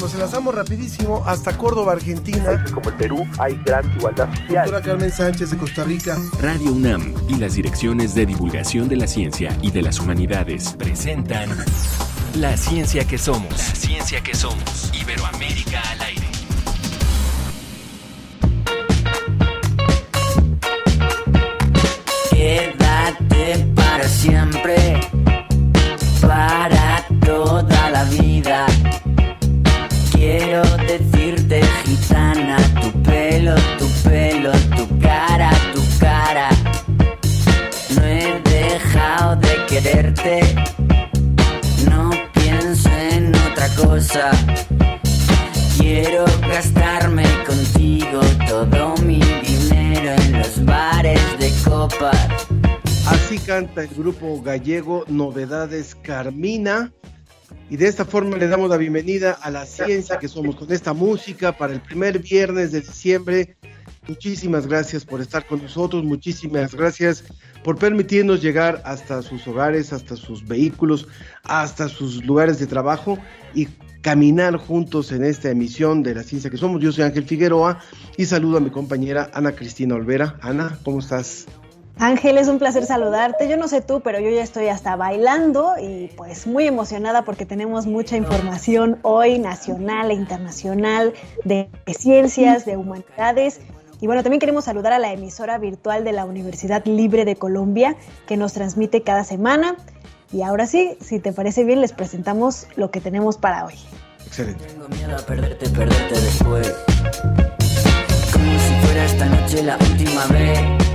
Nos enlazamos rapidísimo hasta Córdoba, Argentina. Como el Perú hay gran igualdad social. Doctora Carmen Sánchez de Costa Rica. Radio UNAM y las direcciones de divulgación de la ciencia y de las humanidades presentan La ciencia que somos. La ciencia que somos. Iberoamérica al aire. Quédate para siempre, para toda la vida. Quiero decirte, gitana, tu pelo, tu pelo, tu cara, tu cara. No he dejado de quererte, no pienso en otra cosa. Quiero gastarme contigo todo mi dinero en los bares de copas. Así canta el grupo gallego Novedades Carmina. Y de esta forma le damos la bienvenida a la ciencia que somos con esta música para el primer viernes de diciembre. Muchísimas gracias por estar con nosotros, muchísimas gracias por permitirnos llegar hasta sus hogares, hasta sus vehículos, hasta sus lugares de trabajo y caminar juntos en esta emisión de la ciencia que somos. Yo soy Ángel Figueroa y saludo a mi compañera Ana Cristina Olvera. Ana, ¿cómo estás? Ángel, es un placer saludarte. Yo no sé tú, pero yo ya estoy hasta bailando y pues muy emocionada porque tenemos mucha información hoy nacional e internacional de ciencias, de humanidades. Y bueno, también queremos saludar a la emisora virtual de la Universidad Libre de Colombia que nos transmite cada semana. Y ahora sí, si te parece bien, les presentamos lo que tenemos para hoy. Excelente. Tengo miedo a perderte, perderte después. Como si fuera esta noche la última vez.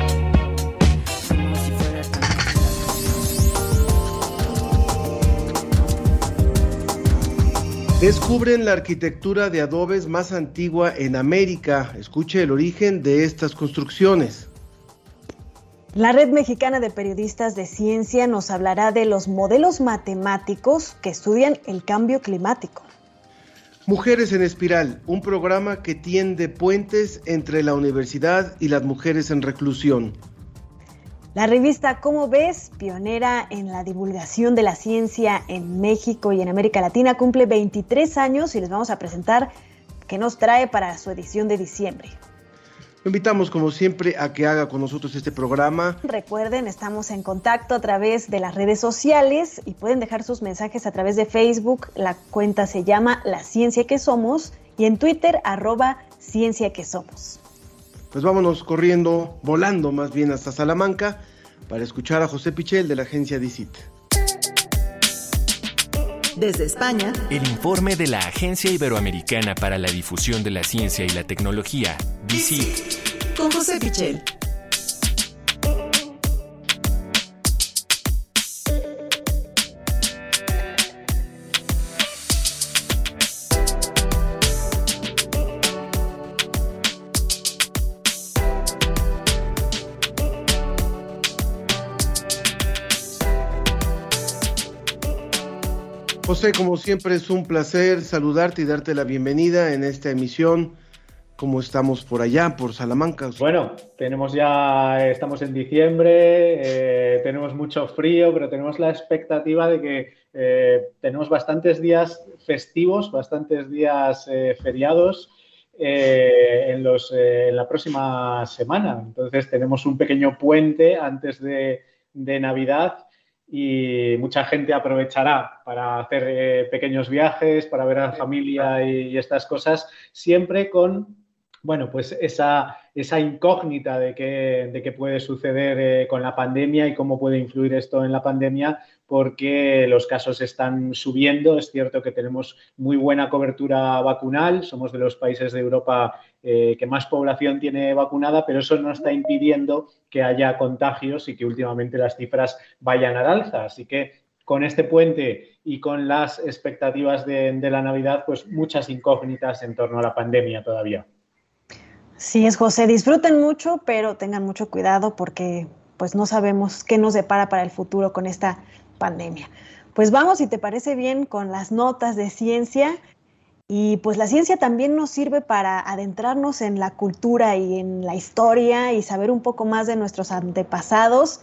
Descubren la arquitectura de adobes más antigua en América. Escuche el origen de estas construcciones. La Red Mexicana de Periodistas de Ciencia nos hablará de los modelos matemáticos que estudian el cambio climático. Mujeres en Espiral, un programa que tiende puentes entre la universidad y las mujeres en reclusión. La revista Cómo ves, pionera en la divulgación de la ciencia en México y en América Latina, cumple 23 años y les vamos a presentar qué nos trae para su edición de diciembre. Lo invitamos como siempre a que haga con nosotros este programa. Recuerden, estamos en contacto a través de las redes sociales y pueden dejar sus mensajes a través de Facebook. La cuenta se llama La Ciencia que Somos y en Twitter arroba Ciencia que Somos. Pues vámonos corriendo, volando más bien hasta Salamanca para escuchar a José Pichel de la agencia DICIT. Desde España, El informe de la Agencia Iberoamericana para la Difusión de la Ciencia y la Tecnología, DICIT. con José Pichel. José, como siempre es un placer saludarte y darte la bienvenida en esta emisión. ¿Cómo estamos por allá, por Salamanca? Bueno, tenemos ya, estamos en diciembre, eh, tenemos mucho frío, pero tenemos la expectativa de que eh, tenemos bastantes días festivos, bastantes días eh, feriados en, los, en la próxima semana. Entonces tenemos un pequeño puente antes de, de Navidad y mucha gente aprovechará para hacer eh, pequeños viajes, para ver a la familia y, y estas cosas, siempre con bueno, pues esa, esa incógnita de qué, de qué puede suceder eh, con la pandemia y cómo puede influir esto en la pandemia, porque los casos están subiendo. Es cierto que tenemos muy buena cobertura vacunal, somos de los países de Europa eh, que más población tiene vacunada, pero eso no está impidiendo que haya contagios y que últimamente las cifras vayan al alza. Así que con este puente y con las expectativas de, de la Navidad, pues muchas incógnitas en torno a la pandemia todavía. Sí, es José, disfruten mucho, pero tengan mucho cuidado porque pues no sabemos qué nos depara para el futuro con esta pandemia. Pues vamos, si te parece bien, con las notas de ciencia. Y pues la ciencia también nos sirve para adentrarnos en la cultura y en la historia y saber un poco más de nuestros antepasados.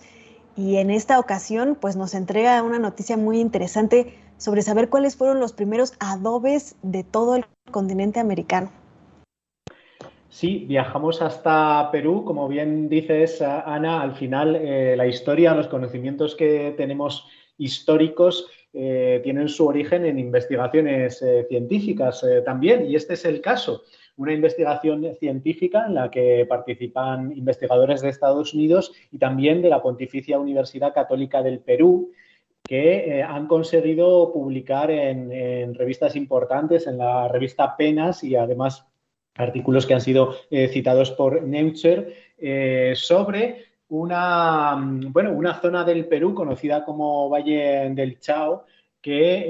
Y en esta ocasión pues nos entrega una noticia muy interesante sobre saber cuáles fueron los primeros adobes de todo el continente americano. Sí, viajamos hasta Perú. Como bien dices, Ana, al final eh, la historia, los conocimientos que tenemos históricos eh, tienen su origen en investigaciones eh, científicas también, y este es el caso. Una investigación científica en la que participan investigadores de Estados Unidos y también de la Pontificia Universidad Católica del Perú, que han conseguido publicar en, revistas importantes, en la revista Penas y además artículos que han sido eh, citados por eh, sobre una, mm, bueno, una zona del Perú conocida como Valle del Chao, que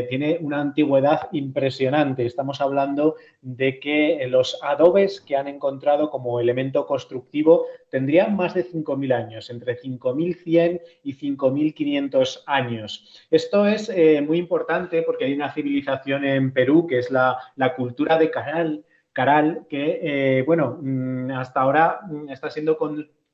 eh, tiene una antigüedad impresionante. Estamos hablando de que los adobes que han encontrado como elemento constructivo tendrían más de 5.000 años, entre 5.100 y 5.500 años. Esto es muy importante porque hay una civilización en Perú que es la, la cultura de Canal, Caral, que, eh, bueno, mm, hasta ahora mm, está siendo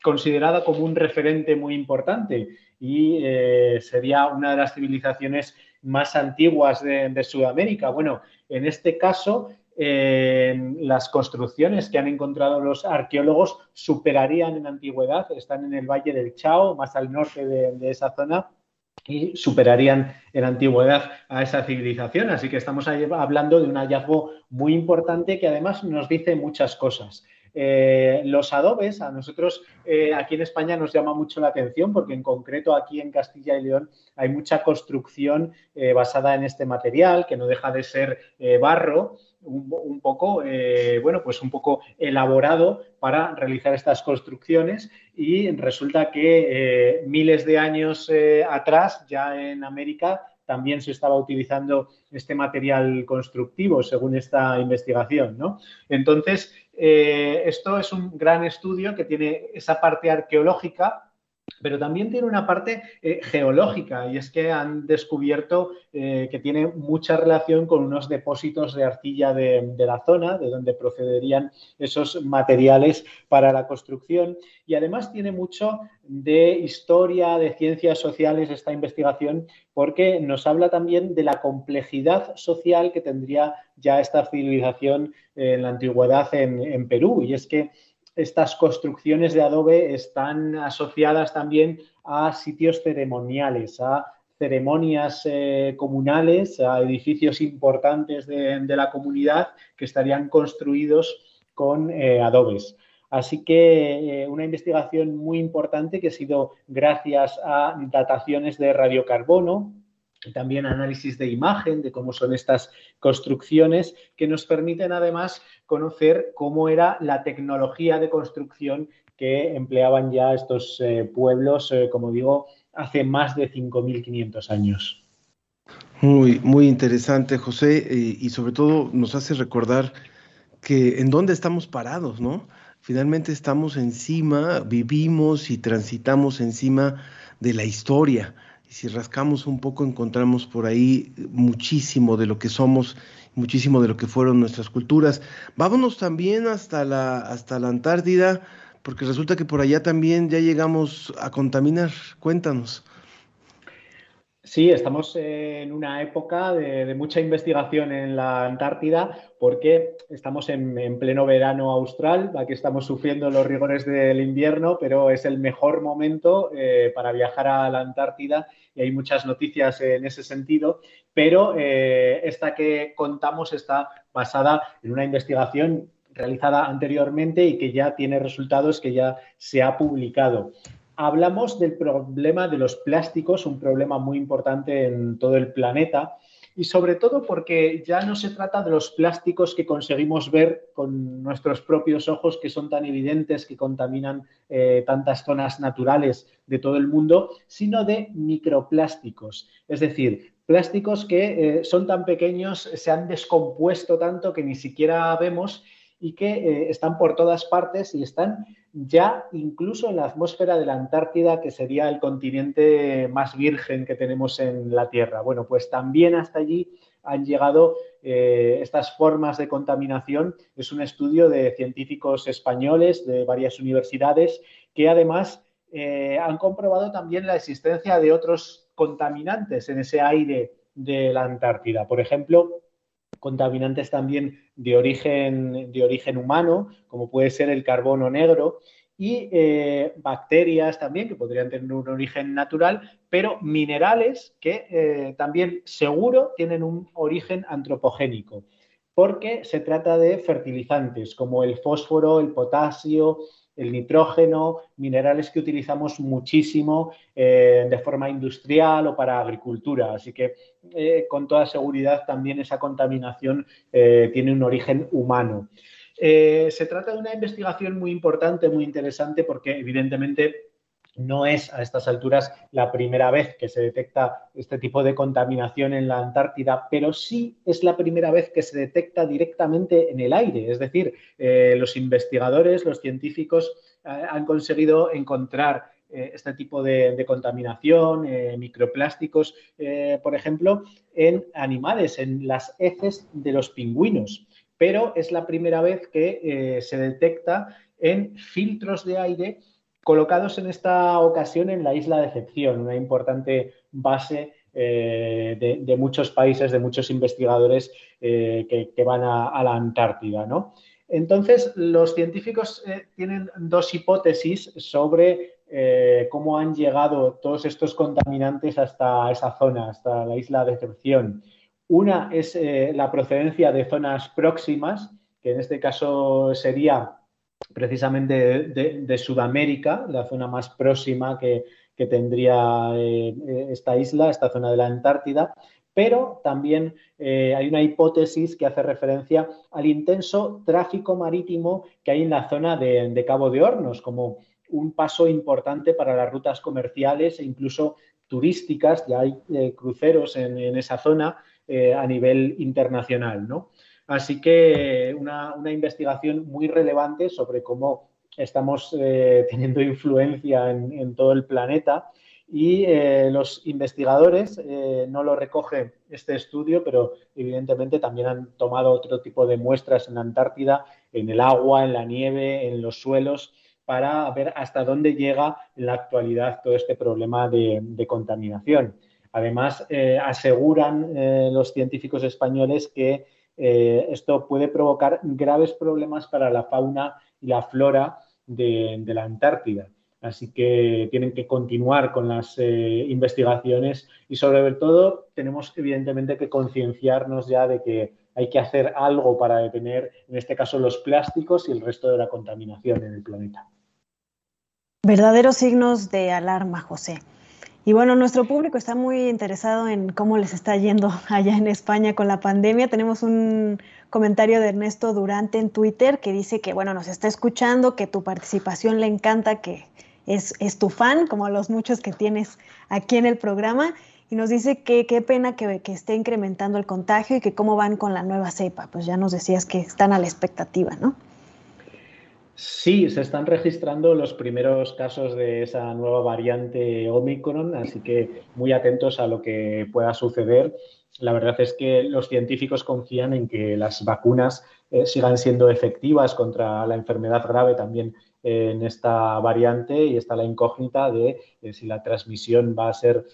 considerada como un referente muy importante y eh, sería una de las civilizaciones más antiguas de, Sudamérica. Bueno, en este caso, eh, las construcciones que han encontrado los arqueólogos superarían en antigüedad, están en el Valle del Chao, más al norte de esa zona, y superarían en antigüedad a esa civilización. Así que estamos hablando de un hallazgo muy importante que además nos dice muchas cosas. Eh, los adobes a nosotros eh, aquí en España nos llama mucho la atención porque en concreto aquí en Castilla y León hay mucha construcción eh, basada en este material que no deja de ser barro un, poco, eh, bueno, pues un poco elaborado para realizar estas construcciones. Y resulta que miles de años atrás, ya en América, también se estaba utilizando este material constructivo, según esta investigación, ¿no? Entonces, esto es un gran estudio que tiene esa parte arqueológica pero también tiene una parte eh, geológica y es que han descubierto eh, que tiene mucha relación con unos depósitos de arcilla de, la zona, de donde procederían esos materiales para la construcción. Y además tiene mucho de historia, de ciencias sociales esta investigación porque nos habla también de la complejidad social que tendría ya esta civilización en la antigüedad en Perú. Y es que estas construcciones de adobe están asociadas también a sitios ceremoniales, a ceremonias eh, comunales, a edificios importantes de, la comunidad que estarían construidos con eh, adobes. Así que eh, una investigación muy importante que ha sido gracias a dataciones de radiocarbono, también análisis de imagen de cómo son estas construcciones que nos permiten además conocer cómo era la tecnología de construcción que empleaban ya estos eh, pueblos, eh, como digo, hace más de 5.500 años. Muy, muy interesante, José, y sobre todo nos hace recordar que en dónde estamos parados, ¿no? Finalmente estamos encima, vivimos y transitamos encima de la historia y si rascamos un poco encontramos por ahí muchísimo de lo que somos, muchísimo de lo que fueron nuestras culturas. Vámonos también hasta la, hasta la Antártida, porque resulta que por allá también ya llegamos a contaminar. Cuéntanos. Sí, estamos en una época de, mucha investigación en la Antártida porque estamos en, pleno verano austral, aquí estamos sufriendo los rigores del invierno, pero es el mejor momento eh, para viajar a la Antártida y hay muchas noticias en ese sentido, pero eh, esta que contamos está basada en una investigación realizada anteriormente y que ya tiene resultados que ya se ha publicado hablamos del problema de los plásticos, un problema muy importante en todo el planeta y sobre todo porque ya no se trata de los plásticos que conseguimos ver con nuestros propios ojos, que son tan evidentes, que contaminan eh, tantas zonas naturales de todo el mundo, sino de microplásticos, es decir, plásticos que eh, son tan pequeños, se han descompuesto tanto que ni siquiera vemos y que eh, están por todas partes y están ya incluso en la atmósfera de la Antártida, que sería el continente más virgen que tenemos en la Tierra. Bueno, pues también hasta allí han llegado eh, estas formas de contaminación. Es un estudio de científicos españoles de varias universidades que además eh, han comprobado también la existencia de otros contaminantes en ese aire de la Antártida. Por ejemplo, contaminantes también de origen, de origen humano, como puede ser el carbono negro, y eh, bacterias también que podrían tener un origen natural, pero minerales que eh, también seguro tienen un origen antropogénico, porque se trata de fertilizantes como el fósforo, el potasio, el nitrógeno, minerales que utilizamos muchísimo eh, de forma industrial o para agricultura. Así que con toda seguridad también esa contaminación tiene un origen humano. Eh, se trata de una investigación muy importante, muy interesante, porque evidentemente no es a estas alturas la primera vez que se detecta este tipo de contaminación en la Antártida, pero sí es la primera vez que se detecta directamente en el aire. Es decir, eh, los investigadores, los científicos eh, han conseguido encontrar este tipo de, contaminación, microplásticos, por ejemplo, en animales, en las heces de los pingüinos pero es la primera vez que eh, se detecta en filtros de aire colocados en esta ocasión en la isla de Decepción, una importante base eh, de, muchos países, de muchos investigadores eh, que, van a, la Antártida. Entonces, los científicos tienen dos hipótesis sobre cómo han llegado todos estos contaminantes hasta esa zona, hasta la isla de Decepción. Una es eh, la procedencia de zonas próximas, que en este caso sería precisamente de, Sudamérica, la zona más próxima que, tendría eh, esta isla, esta zona de la Antártida, pero también eh, hay una hipótesis que hace referencia al intenso tráfico marítimo que hay en la zona de, Cabo de Hornos, como un paso importante para las rutas comerciales e incluso turísticas, ya hay cruceros en, esa zona eh, a nivel internacional. ¿no? Así que una, investigación muy relevante sobre cómo estamos eh, teniendo influencia en, todo el planeta y eh, los investigadores no lo recoge este estudio, pero evidentemente también han tomado otro tipo de muestras en la Antártida, en el agua, en la nieve, en los suelos, para ver hasta dónde llega en la actualidad todo este problema de contaminación. Además, eh, aseguran eh, los científicos españoles que eh, esto puede provocar graves problemas para la fauna y la flora de, la Antártida. Así que tienen que continuar con las investigaciones y sobre todo tenemos evidentemente que concienciarnos ya de que hay que hacer algo para detener, en este caso, los plásticos y el resto de la contaminación en el planeta. Verdaderos signos de alarma, José. Y bueno, nuestro público está muy interesado en cómo les está yendo allá en España con la pandemia. Tenemos un comentario de Ernesto Durante en Twitter que dice que, bueno, nos está escuchando, que tu participación le encanta, que es, es tu fan, como los muchos que tienes aquí en el programa. Y nos dice que qué pena que, que esté incrementando el contagio y que cómo van con la nueva cepa. Pues ya nos decías que están a la expectativa, ¿no? Sí, se están registrando los primeros casos de esa nueva variante Omicron, así que muy atentos a lo que pueda suceder. La verdad es que los científicos confían en que las vacunas eh, sigan siendo efectivas contra la enfermedad grave también eh, en esta variante y está la incógnita de eh, si la transmisión va a ser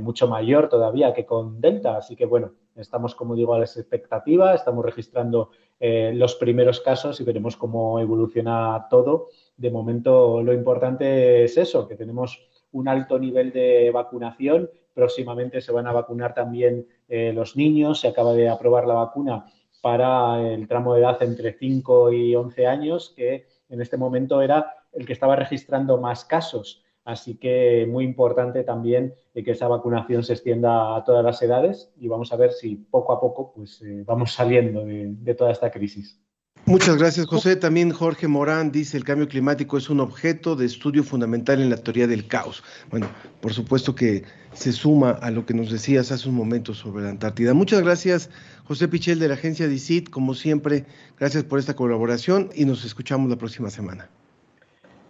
mucho mayor todavía que con Delta. Así que bueno, estamos, como digo, a la expectativa, estamos registrando eh, los primeros casos y veremos cómo evoluciona todo. De momento lo importante es eso, que tenemos un alto nivel de vacunación. Próximamente se van a vacunar también eh, los niños. Se acaba de aprobar la vacuna para el tramo de edad entre 5 y 11 años, que en este momento era el que estaba registrando más casos. Así que muy importante también que esa vacunación se extienda a todas las edades y vamos a ver si poco a poco pues, eh, vamos saliendo de, toda esta crisis. Muchas gracias, José. También Jorge Morán dice el cambio climático es un objeto de estudio fundamental en la teoría del caos. Bueno, por supuesto que se suma a lo que nos decías hace un momento sobre la Antártida. Muchas gracias, José Pichel de la agencia DICIT. Como siempre, gracias por esta colaboración y nos escuchamos la próxima semana.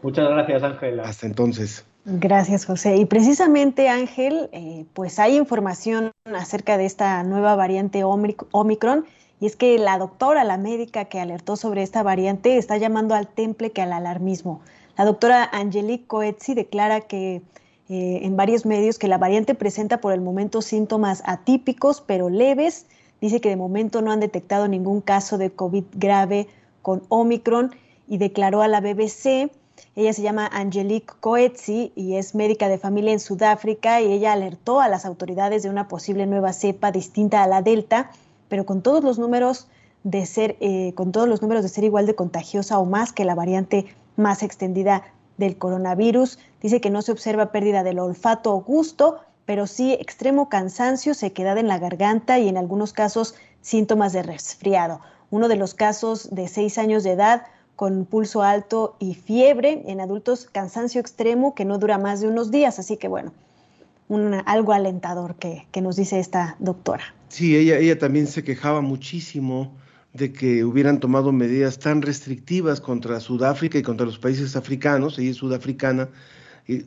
Muchas gracias, Ángel. Hasta entonces. Gracias, José. Y precisamente, Ángel, eh, pues hay información acerca de esta nueva variante Omicron. Y es que la doctora, la médica que alertó sobre esta variante, está llamando al temple que al alarmismo. La doctora Angelique Coetzi declara que eh, en varios medios que la variante presenta por el momento síntomas atípicos pero leves. Dice que de momento no han detectado ningún caso de COVID grave con Omicron y declaró a la BBC ella se llama Angelique Coetzee y es médica de familia en Sudáfrica y ella alertó a las autoridades de una posible nueva cepa distinta a la Delta, pero con todos los números de ser, eh, con todos los números de ser igual de contagiosa o más que la variante más extendida del coronavirus. Dice que no se observa pérdida del olfato o gusto, pero sí extremo cansancio, sequedad en la garganta y en algunos casos síntomas de resfriado. Uno de los casos de seis años de edad con pulso alto y fiebre, en adultos cansancio extremo que no dura más de unos días, así que bueno, algo alentador que, que, nos dice esta doctora. Sí, ella, ella también se quejaba muchísimo de que hubieran tomado medidas tan restrictivas contra Sudáfrica y contra los países africanos, ella es sudafricana,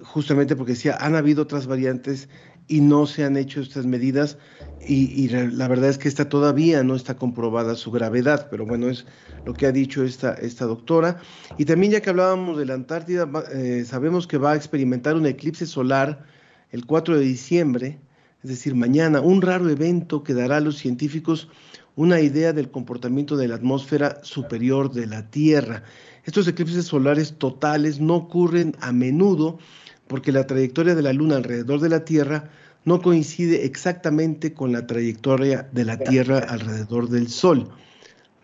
justamente porque decía, han habido otras variantes y no se han hecho estas medidas y, la verdad es que esta todavía no está comprobada su gravedad, pero bueno, es lo que ha dicho esta, esta doctora. Y también ya que hablábamos de la Antártida, eh, sabemos que va a experimentar un eclipse solar el 4 de diciembre, es decir, mañana, un raro evento que dará a los científicos una idea del comportamiento de la atmósfera superior de la Tierra. Estos eclipses solares totales no ocurren a menudo porque la trayectoria de la Luna alrededor de la Tierra no coincide exactamente con la trayectoria de la Tierra alrededor del Sol.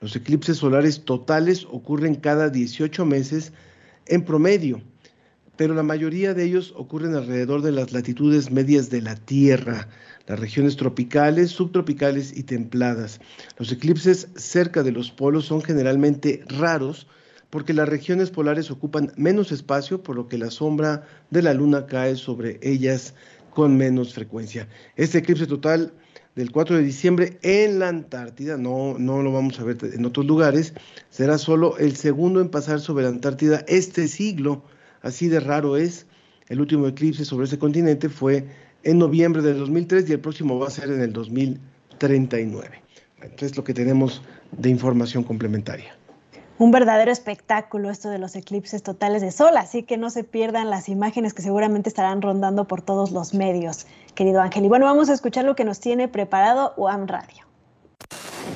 Los eclipses solares totales ocurren cada 18 meses en promedio, pero la mayoría de ellos ocurren alrededor de las latitudes medias de la Tierra, las regiones tropicales, subtropicales y templadas. Los eclipses cerca de los polos son generalmente raros, porque las regiones polares ocupan menos espacio, por lo que la sombra de la luna cae sobre ellas con menos frecuencia. Este eclipse total del 4 de diciembre en la Antártida, no, no lo vamos a ver en otros lugares, será solo el segundo en pasar sobre la Antártida este siglo, así de raro es. El último eclipse sobre ese continente fue en noviembre del 2003 y el próximo va a ser en el 2039. Entonces lo que tenemos de información complementaria un verdadero espectáculo esto de los eclipses totales de sol, así que no se pierdan las imágenes que seguramente estarán rondando por todos los medios, querido Ángel. Y bueno, vamos a escuchar lo que nos tiene preparado UAM Radio.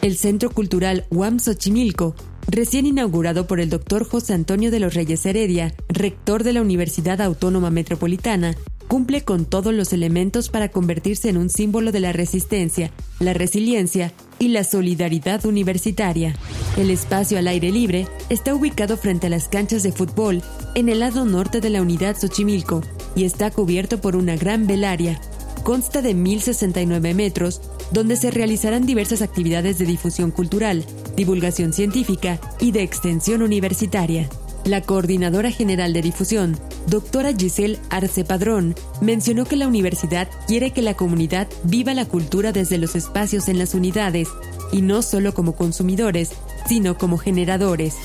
El Centro Cultural UAM Xochimilco, recién inaugurado por el doctor José Antonio de los Reyes Heredia, rector de la Universidad Autónoma Metropolitana, cumple con todos los elementos para convertirse en un símbolo de la resistencia, la resiliencia y la solidaridad universitaria. El espacio al aire libre está ubicado frente a las canchas de fútbol en el lado norte de la unidad Xochimilco y está cubierto por una gran velaria. Consta de 1.069 metros, donde se realizarán diversas actividades de difusión cultural, divulgación científica y de extensión universitaria. La coordinadora general de difusión, doctora Giselle Arce Padrón, mencionó que la universidad quiere que la comunidad viva la cultura desde los espacios en las unidades y no solo como consumidores, sino como generadores.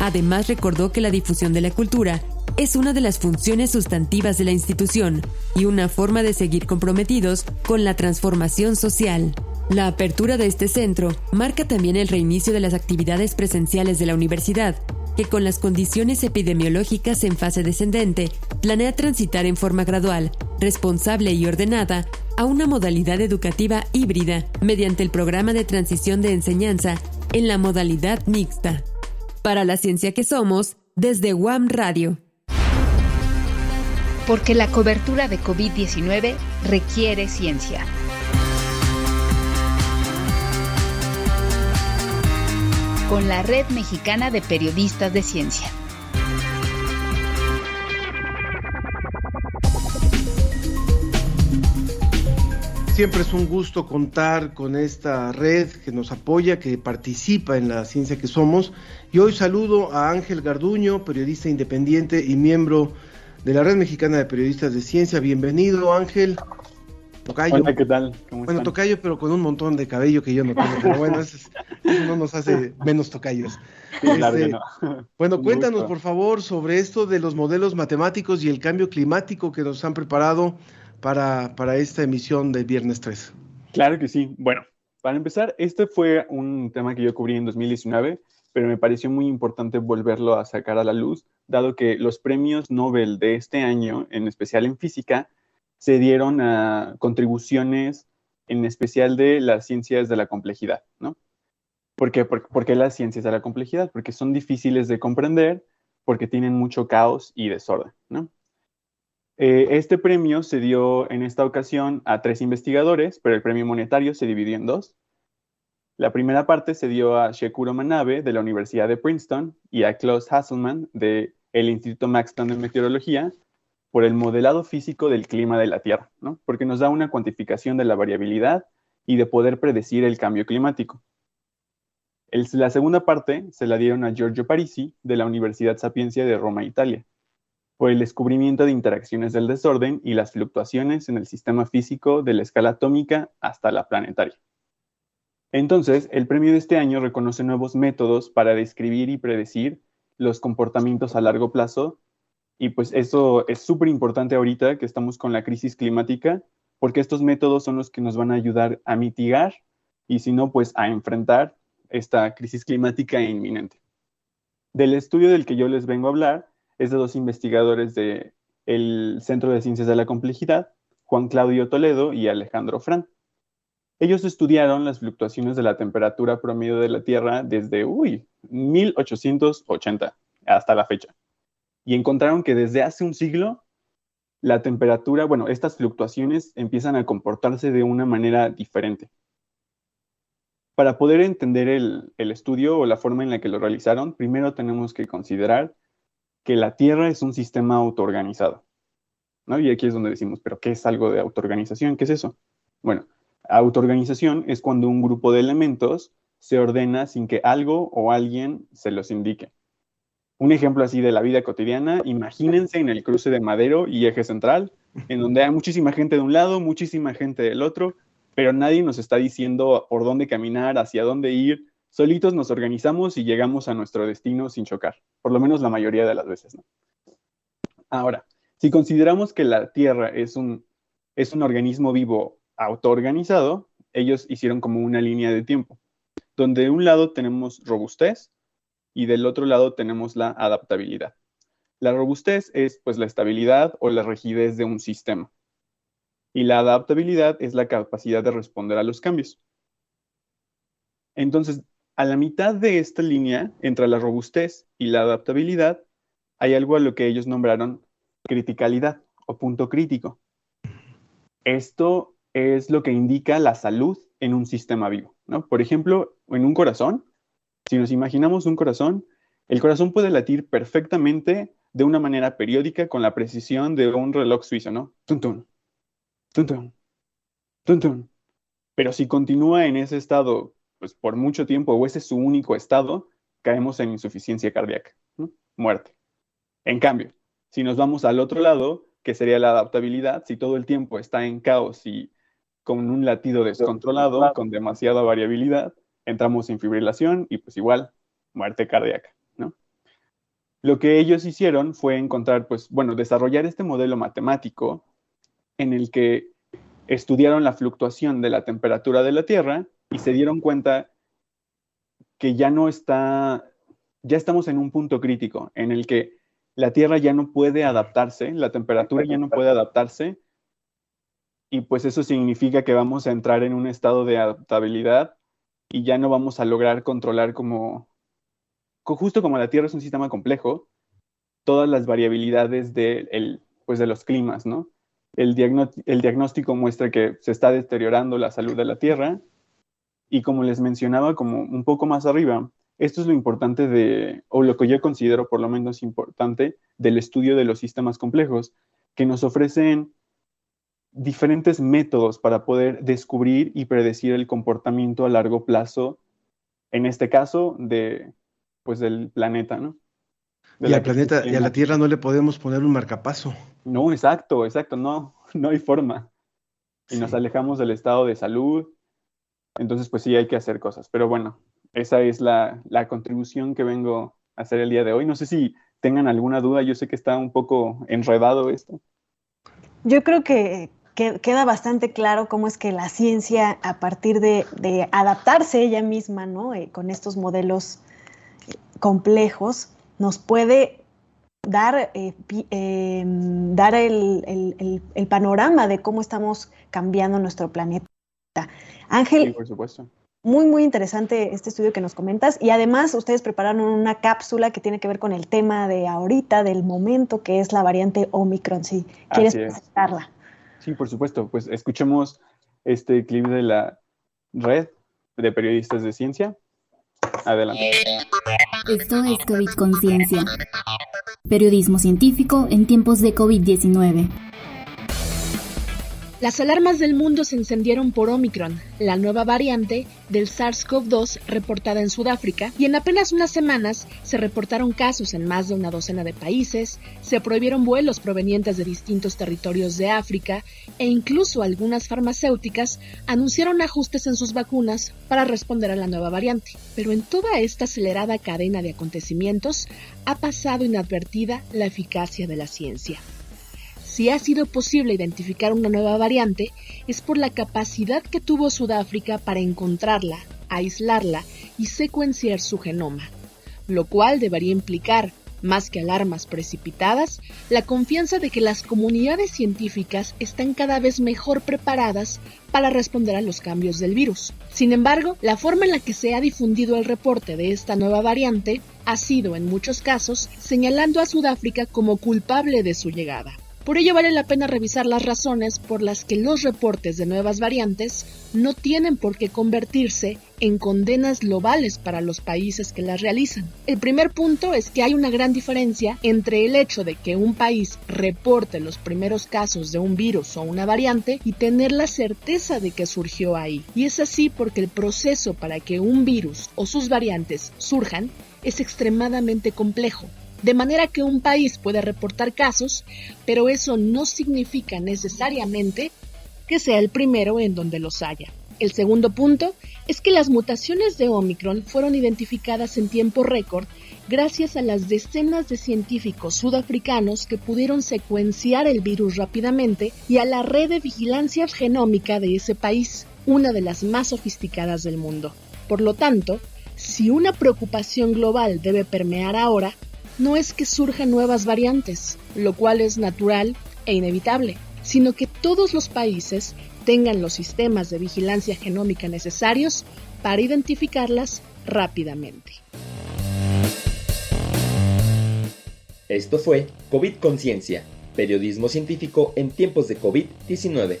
Además recordó que la difusión de la cultura es una de las funciones sustantivas de la institución y una forma de seguir comprometidos con la transformación social. La apertura de este centro marca también el reinicio de las actividades presenciales de la universidad, que con las condiciones epidemiológicas en fase descendente, planea transitar en forma gradual, responsable y ordenada a una modalidad educativa híbrida mediante el programa de transición de enseñanza en la modalidad mixta. Para la ciencia que somos, desde WAM Radio. Porque la cobertura de COVID-19 requiere ciencia. Con la Red Mexicana de Periodistas de Ciencia. Siempre es un gusto contar con esta red que nos apoya, que participa en la ciencia que somos. Y hoy saludo a Ángel Garduño, periodista independiente y miembro de la Red Mexicana de Periodistas de Ciencia. Bienvenido, Ángel. Tocayo. Hola, ¿qué tal? bueno, tocayo, pero con un montón de cabello que yo no tengo. Pero bueno, eso, no nos hace menos tocayos. Este, bueno, cuéntanos, por favor, sobre esto de los modelos matemáticos y el cambio climático que nos han preparado para, para esta emisión del Viernes 3. Claro que sí. Bueno, para empezar, este fue un tema que yo cubrí en 2019, pero me pareció muy importante volverlo a sacar a la luz, dado que los premios Nobel de este año, en especial en física, se dieron a contribuciones en especial de las ciencias de la complejidad, ¿no? ¿Por qué? ¿Por, qué las ciencias de la complejidad? Porque son difíciles de comprender, porque tienen mucho caos y desorden, ¿no? Eh, este premio se dio en esta ocasión a tres investigadores, pero el premio monetario se dividió en dos. La primera parte se dio a Shekuro Manabe de la Universidad de Princeton y a Klaus Hasselmann del Instituto Max Planck de Meteorología por el modelado físico del clima de la Tierra, ¿no? porque nos da una cuantificación de la variabilidad y de poder predecir el cambio climático. la segunda parte se la dieron a Giorgio Parisi de la Universidad Sapienza de Roma, Italia, por el descubrimiento de interacciones del desorden y las fluctuaciones en el sistema físico de la escala atómica hasta la planetaria. Entonces, el premio de este año reconoce nuevos métodos para describir y predecir los comportamientos a largo plazo. Y pues eso es súper importante ahorita que estamos con la crisis climática, porque estos métodos son los que nos van a ayudar a mitigar y si no, pues a enfrentar esta crisis climática inminente. Del estudio del que yo les vengo a hablar es de dos investigadores del Centro de Ciencias de la Complejidad, Juan Claudio Toledo y Alejandro Fran. Ellos estudiaron las fluctuaciones de la temperatura promedio de la Tierra desde, uy, 1880 hasta la fecha. Y encontraron que desde hace un siglo la temperatura, bueno, estas fluctuaciones empiezan a comportarse de una manera diferente. Para poder entender el, estudio o la forma en la que lo realizaron, primero tenemos que considerar que la Tierra es un sistema autoorganizado. ¿no? Y aquí es donde decimos, pero ¿qué es algo de autoorganización? ¿Qué es eso? Bueno, Autoorganización es cuando un grupo de elementos se ordena sin que algo o alguien se los indique. Un ejemplo así de la vida cotidiana, imagínense en el cruce de Madero y Eje Central, en donde hay muchísima gente de un lado, muchísima gente del otro, pero nadie nos está diciendo por dónde caminar, hacia dónde ir. Solitos nos organizamos y llegamos a nuestro destino sin chocar, por lo menos la mayoría de las veces. Ahora, si consideramos que la Tierra es un, es un organismo vivo autoorganizado, ellos hicieron como una línea de tiempo, donde de un lado tenemos robustez y del otro lado tenemos la adaptabilidad. La robustez es pues la estabilidad o la rigidez de un sistema. Y la adaptabilidad es la capacidad de responder a los cambios. Entonces, a la mitad de esta línea, entre la robustez y la adaptabilidad, hay algo a lo que ellos nombraron criticalidad o punto crítico. Esto es lo que indica la salud en un sistema vivo. ¿no? Por ejemplo, en un corazón, si nos imaginamos un corazón, el corazón puede latir perfectamente de una manera periódica con la precisión de un reloj suizo, ¿no? Tun, tun, tun, tun, Pero si continúa en ese estado pues, por mucho tiempo o ese es su único estado, caemos en insuficiencia cardíaca, muerte. En cambio, si nos vamos al otro lado, que sería la adaptabilidad, si todo el tiempo está en caos y con un latido descontrolado, con demasiada variabilidad, entramos en fibrilación y pues igual muerte cardíaca, ¿no? Lo que ellos hicieron fue encontrar, pues, bueno, desarrollar este modelo matemático en el que estudiaron la fluctuación de la temperatura de la Tierra y se dieron cuenta que ya no está, ya estamos en un punto crítico en el que la Tierra ya no puede adaptarse, la temperatura ya no puede adaptarse y pues eso significa que vamos a entrar en un estado de adaptabilidad y ya no vamos a lograr controlar como, justo como la Tierra es un sistema complejo, todas las variabilidades de, pues de los climas, ¿no? El, el diagnóstico muestra que se está deteriorando la salud de la Tierra y como les mencionaba como un poco más arriba, esto es lo importante de, o lo que yo considero por lo menos importante del estudio de los sistemas complejos, que nos ofrecen diferentes métodos para poder descubrir y predecir el comportamiento a largo plazo, en este caso, de, pues, del planeta, ¿no? y al planeta, y a la Tierra no le podemos poner un marcapaso. No, exacto, exacto, no, no hay forma. Y nos alejamos del estado de salud. Entonces, pues sí, hay que hacer cosas. Pero bueno, esa es la, la contribución que vengo a hacer el día de hoy. No sé si tengan alguna duda, yo sé que está un poco enredado esto. Yo creo que, queda bastante claro cómo es que la ciencia, a partir de, adaptarse ella misma, ¿no? Eh, con estos modelos eh, complejos, nos puede dar, eh, eh, dar el, el, panorama de cómo estamos cambiando nuestro planeta. Ángel, sí, por supuesto. Muy, muy interesante este estudio que nos comentas. Y además, ustedes prepararon una cápsula que tiene que ver con el tema de ahorita, del momento, que es la variante Omicron. Si quieres presentarla. Sí, por supuesto. Pues escuchemos este clip de la red de periodistas de ciencia. Adelante. Esto es COVID Conciencia. Periodismo científico en tiempos de COVID-19. Las alarmas del mundo se encendieron por Omicron, la nueva variante del SARS-CoV-2 reportada en Sudáfrica, y en apenas unas semanas se reportaron casos en más de una docena de países, se prohibieron vuelos provenientes de distintos territorios de África e incluso algunas farmacéuticas anunciaron ajustes en sus vacunas para responder a la nueva variante. Pero en toda esta acelerada cadena de acontecimientos ha pasado inadvertida la eficacia de la ciencia. Si ha sido posible identificar una nueva variante, es por la capacidad que tuvo Sudáfrica para encontrarla, aislarla y secuenciar su genoma, lo cual debería implicar, más que alarmas precipitadas, la confianza de que las comunidades científicas están cada vez mejor preparadas para responder a los cambios del virus. Sin embargo, la forma en la que se ha difundido el reporte de esta nueva variante ha sido, en muchos casos, señalando a Sudáfrica como culpable de su llegada. Por ello vale la pena revisar las razones por las que los reportes de nuevas variantes no tienen por qué convertirse en condenas globales para los países que las realizan. El primer punto es que hay una gran diferencia entre el hecho de que un país reporte los primeros casos de un virus o una variante y tener la certeza de que surgió ahí. Y es así porque el proceso para que un virus o sus variantes surjan es extremadamente complejo de manera que un país puede reportar casos, pero eso no significa necesariamente que sea el primero en donde los haya. El segundo punto es que las mutaciones de Omicron fueron identificadas en tiempo récord gracias a las decenas de científicos sudafricanos que pudieron secuenciar el virus rápidamente y a la red de vigilancia genómica de ese país, una de las más sofisticadas del mundo. Por lo tanto, si una preocupación global debe permear ahora, no es que surjan nuevas variantes, lo cual es natural e inevitable, sino que todos los países tengan los sistemas de vigilancia genómica necesarios para identificarlas rápidamente. Esto fue COVID Conciencia, periodismo científico en tiempos de COVID-19.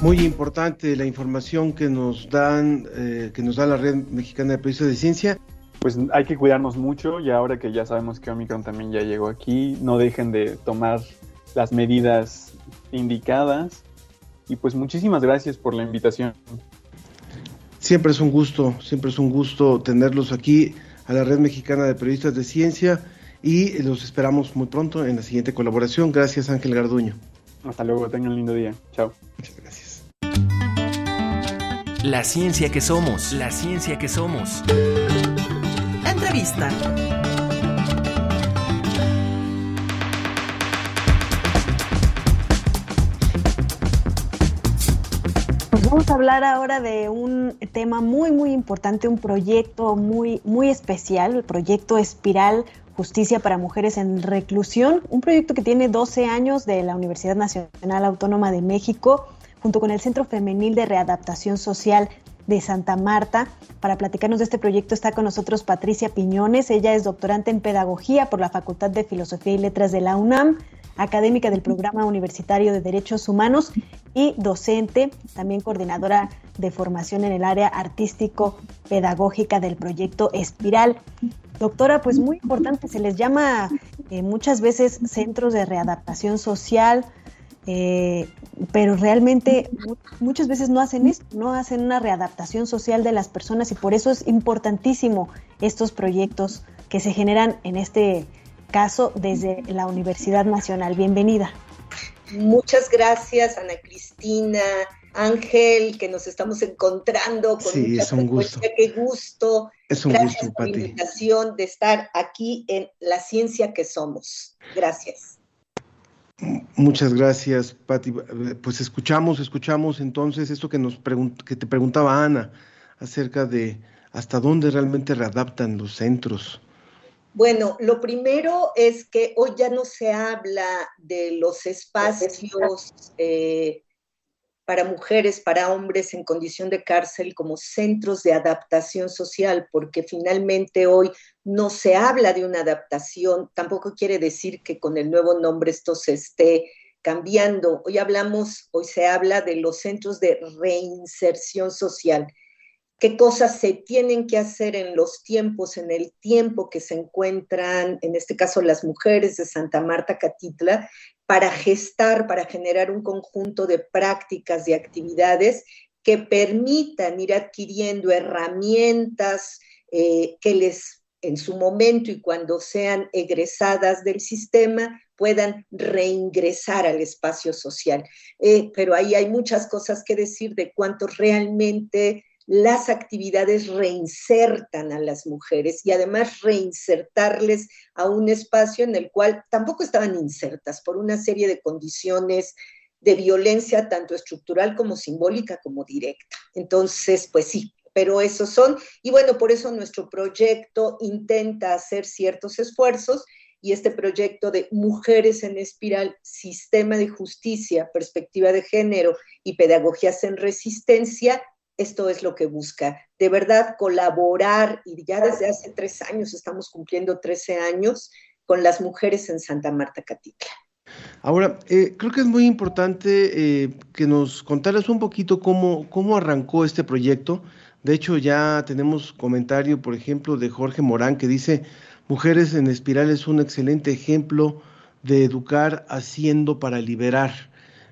Muy importante la información que nos dan, eh, que nos da la Red Mexicana de Periodistas de Ciencia. Pues hay que cuidarnos mucho y ahora que ya sabemos que Omicron también ya llegó aquí, no dejen de tomar las medidas indicadas. Y pues muchísimas gracias por la invitación. Siempre es un gusto, siempre es un gusto tenerlos aquí a la Red Mexicana de Periodistas de Ciencia y los esperamos muy pronto en la siguiente colaboración. Gracias Ángel Garduño. Hasta luego, tengan un lindo día. Chao. Muchas gracias. La ciencia que somos, la ciencia que somos. Entrevista. Pues vamos a hablar ahora de un tema muy muy importante, un proyecto muy muy especial, el proyecto Espiral Justicia para Mujeres en Reclusión, un proyecto que tiene 12 años de la Universidad Nacional Autónoma de México junto con el Centro Femenil de Readaptación Social de Santa Marta. Para platicarnos de este proyecto está con nosotros Patricia Piñones. Ella es doctorante en Pedagogía por la Facultad de Filosofía y Letras de la UNAM, académica del Programa Universitario de Derechos Humanos y docente, también coordinadora de formación en el área artístico-pedagógica del proyecto Espiral. Doctora, pues muy importante, se les llama eh, muchas veces centros de readaptación social, eh, pero realmente muchas veces no hacen esto, no hacen una readaptación social de las personas y por eso es importantísimo estos proyectos que se generan en este caso desde la Universidad Nacional. Bienvenida. Muchas gracias, Ana Cristina, Ángel, que nos estamos encontrando con sí, es un gusto. Qué gusto. Es un gracias gusto, por la invitación de estar aquí en La Ciencia que Somos. Gracias. Muchas gracias, Pati. Pues escuchamos, escuchamos entonces esto que nos que te preguntaba Ana acerca de hasta dónde realmente readaptan los centros? Bueno, lo primero es que hoy ya no se habla de los espacios eh, para mujeres, para hombres en condición de cárcel como centros de adaptación social, porque finalmente hoy no se habla de una adaptación, tampoco quiere decir que con el nuevo nombre esto se esté cambiando. Hoy hablamos, hoy se habla de los centros de reinserción social. ¿Qué cosas se tienen que hacer en los tiempos, en el tiempo que se encuentran, en este caso las mujeres de Santa Marta Catitla, para gestar, para generar un conjunto de prácticas y actividades que permitan ir adquiriendo herramientas eh, que les, en su momento y cuando sean egresadas del sistema, puedan reingresar al espacio social. Eh, pero ahí hay muchas cosas que decir de cuánto realmente las actividades reinsertan a las mujeres y además reinsertarles a un espacio en el cual tampoco estaban insertas por una serie de condiciones de violencia tanto estructural como simbólica como directa. Entonces, pues sí, pero esos son, y bueno, por eso nuestro proyecto intenta hacer ciertos esfuerzos y este proyecto de Mujeres en Espiral, Sistema de Justicia, Perspectiva de Género y Pedagogías en Resistencia, esto es lo que busca, de verdad colaborar, y ya desde hace tres años, estamos cumpliendo 13 años, con las mujeres en Santa Marta Catitla. Ahora, eh, creo que es muy importante eh, que nos contaras un poquito cómo, cómo arrancó este proyecto. De hecho, ya tenemos comentario, por ejemplo, de Jorge Morán que dice, Mujeres en Espiral es un excelente ejemplo de educar haciendo para liberar.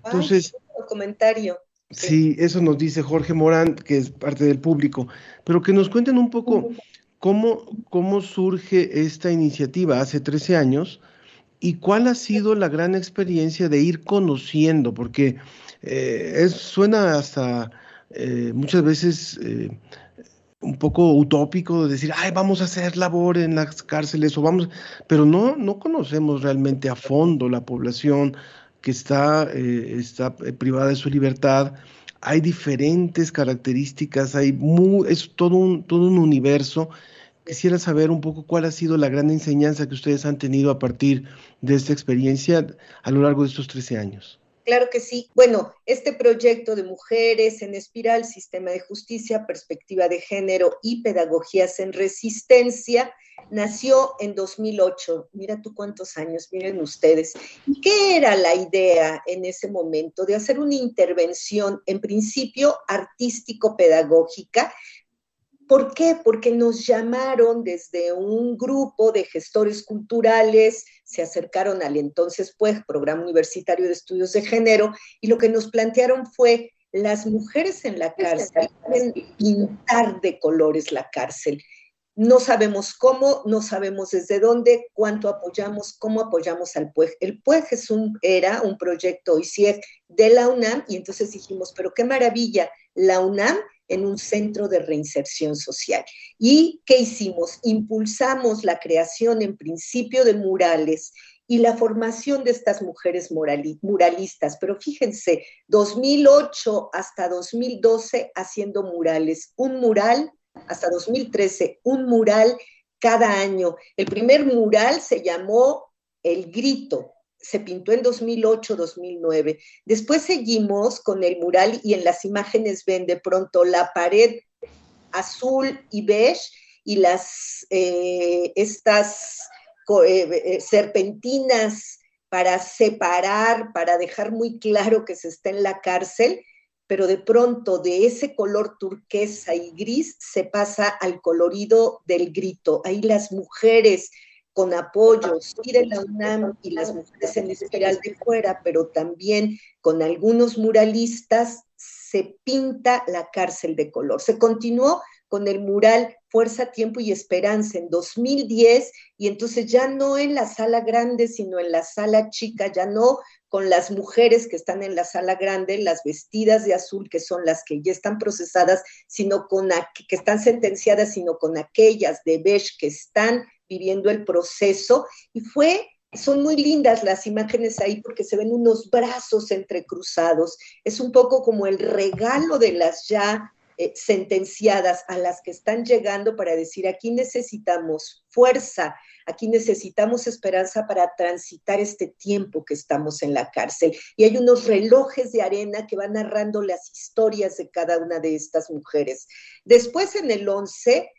Entonces, comentario. Sí, eso nos dice Jorge Morán, que es parte del público, pero que nos cuenten un poco cómo, cómo surge esta iniciativa hace 13 años y cuál ha sido la gran experiencia de ir conociendo, porque eh, es, suena hasta eh, muchas veces eh, un poco utópico decir, ay, vamos a hacer labor en las cárceles o vamos, pero no, no conocemos realmente a fondo la población, que está, eh, está eh, privada de su libertad. Hay diferentes características, hay es todo un, todo un universo. Quisiera saber un poco cuál ha sido la gran enseñanza que ustedes han tenido a partir de esta experiencia a lo largo de estos 13 años. Claro que sí. Bueno, este proyecto de mujeres en espiral, sistema de justicia, perspectiva de género y pedagogías en resistencia, nació en 2008. Mira tú cuántos años, miren ustedes. ¿Qué era la idea en ese momento? De hacer una intervención, en principio artístico-pedagógica, ¿Por qué? Porque nos llamaron desde un grupo de gestores culturales, se acercaron al entonces pues Programa Universitario de Estudios de Género y lo que nos plantearon fue las mujeres en la cárcel pueden pintar de colores la cárcel. No sabemos cómo, no sabemos desde dónde, cuánto apoyamos, cómo apoyamos al PUEG. El PUEG es un, era un proyecto ICIEG de la UNAM y entonces dijimos, pero qué maravilla, la UNAM en un centro de reinserción social. ¿Y qué hicimos? Impulsamos la creación en principio de murales y la formación de estas mujeres muralistas. Pero fíjense, 2008 hasta 2012 haciendo murales, un mural, hasta 2013, un mural cada año. El primer mural se llamó El Grito, se pintó en 2008-2009. Después seguimos con el mural y en las imágenes ven de pronto la pared azul y beige y las, eh, estas eh, eh, serpentinas para separar, para dejar muy claro que se está en la cárcel, pero de pronto de ese color turquesa y gris se pasa al colorido del grito. Ahí las mujeres con apoyos y de la UNAM y las mujeres en espiral de fuera, pero también con algunos muralistas, se pinta la cárcel de color. Se continuó con el mural Fuerza, Tiempo y Esperanza en 2010 y entonces ya no en la sala grande, sino en la sala chica, ya no con las mujeres que están en la sala grande, las vestidas de azul, que son las que ya están procesadas, sino con que están sentenciadas, sino con aquellas de beige que están viviendo el proceso y fue son muy lindas las imágenes ahí porque se ven unos brazos entrecruzados. Es un poco como el regalo de las ya eh, sentenciadas a las que están llegando para decir, aquí necesitamos fuerza, aquí necesitamos esperanza para transitar este tiempo que estamos en la cárcel. Y hay unos relojes de arena que van narrando las historias de cada una de estas mujeres. Después en el 11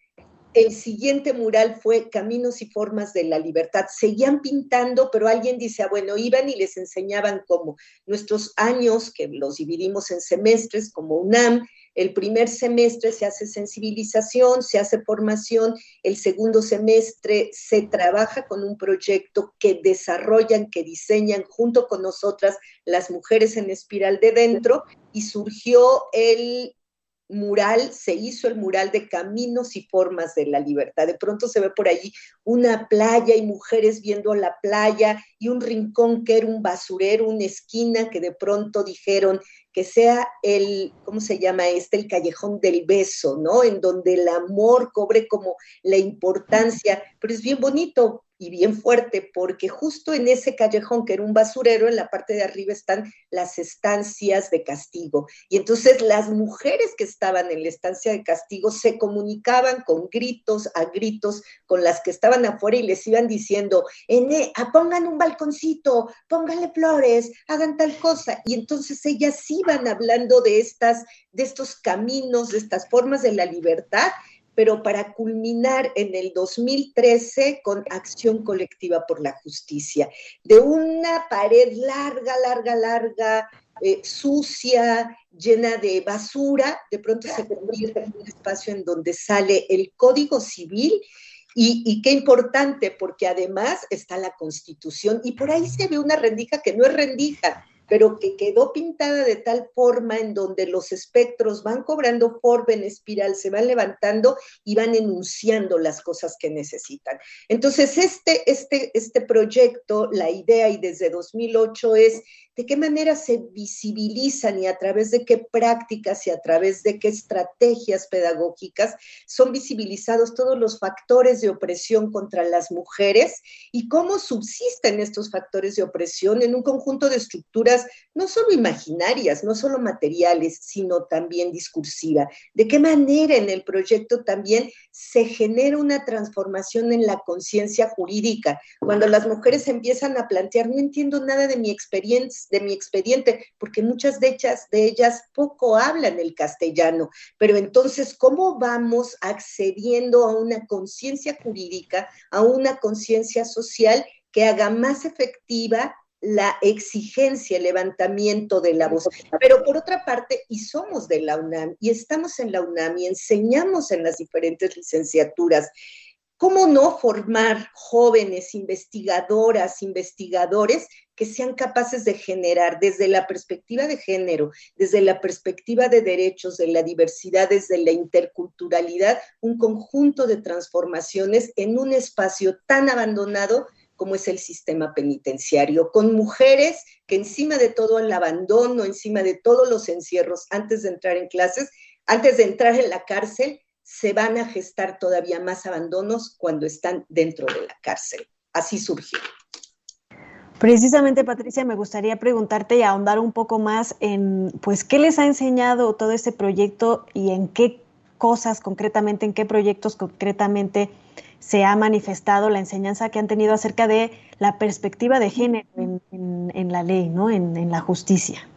el siguiente mural fue Caminos y Formas de la Libertad. Seguían pintando, pero alguien dice, ah, bueno, iban y les enseñaban cómo nuestros años, que los dividimos en semestres, como UNAM, el primer semestre se hace sensibilización, se hace formación, el segundo semestre se trabaja con un proyecto que desarrollan, que diseñan junto con nosotras las mujeres en espiral de dentro y surgió el mural, se hizo el mural de caminos y formas de la libertad. De pronto se ve por allí una playa y mujeres viendo la playa y un rincón que era un basurero, una esquina que de pronto dijeron que sea el, ¿cómo se llama este? El callejón del beso, ¿no? En donde el amor cobre como la importancia, pero es bien bonito y bien fuerte, porque justo en ese callejón, que era un basurero, en la parte de arriba están las estancias de castigo. Y entonces las mujeres que estaban en la estancia de castigo se comunicaban con gritos a gritos con las que estaban afuera y les iban diciendo, Ene, ah, pongan un balconcito, pónganle flores, hagan tal cosa. Y entonces ellas iban hablando de estas, de estos caminos, de estas formas de la libertad pero para culminar en el 2013 con Acción Colectiva por la Justicia, de una pared larga, larga, larga, eh, sucia, llena de basura, de pronto se convierte en un espacio en donde sale el Código Civil. Y, y, qué importante, porque además está la Constitución y por ahí se ve una rendija que no es rendija, pero que quedó pintada de tal forma en donde los espectros van cobrando forma en espiral, se van levantando y van enunciando las cosas que necesitan. Entonces, este, este, este proyecto, la idea y desde 2008 es de qué manera se visibilizan y a través de qué prácticas y a través de qué estrategias pedagógicas son visibilizados todos los factores de opresión contra las mujeres y cómo subsisten estos factores de opresión en un conjunto de estructuras no solo imaginarias, no solo materiales, sino también discursiva. De qué manera en el proyecto también se genera una transformación en la conciencia jurídica. Cuando las mujeres empiezan a plantear, no entiendo nada de mi experiencia, de mi expediente, porque muchas de ellas, de ellas poco hablan el castellano. Pero entonces, ¿cómo vamos accediendo a una conciencia jurídica, a una conciencia social que haga más efectiva la exigencia, el levantamiento de la voz. Pero por otra parte, y somos de la UNAM, y estamos en la UNAM y enseñamos en las diferentes licenciaturas, ¿cómo no formar jóvenes investigadoras, investigadores que sean capaces de generar desde la perspectiva de género, desde la perspectiva de derechos, de la diversidad, desde la interculturalidad, un conjunto de transformaciones en un espacio tan abandonado como es el sistema penitenciario, con mujeres que encima de todo el abandono, encima de todos los encierros antes de entrar en clases, antes de entrar en la cárcel, se van a gestar todavía más abandonos cuando están dentro de la cárcel. Así surgió. Precisamente, Patricia, me gustaría preguntarte y ahondar un poco más en, pues, ¿qué les ha enseñado todo este proyecto y en qué cosas concretamente, en qué proyectos concretamente se ha manifestado la enseñanza que han tenido acerca de la perspectiva de género en, la ley, ¿no? En, la justicia.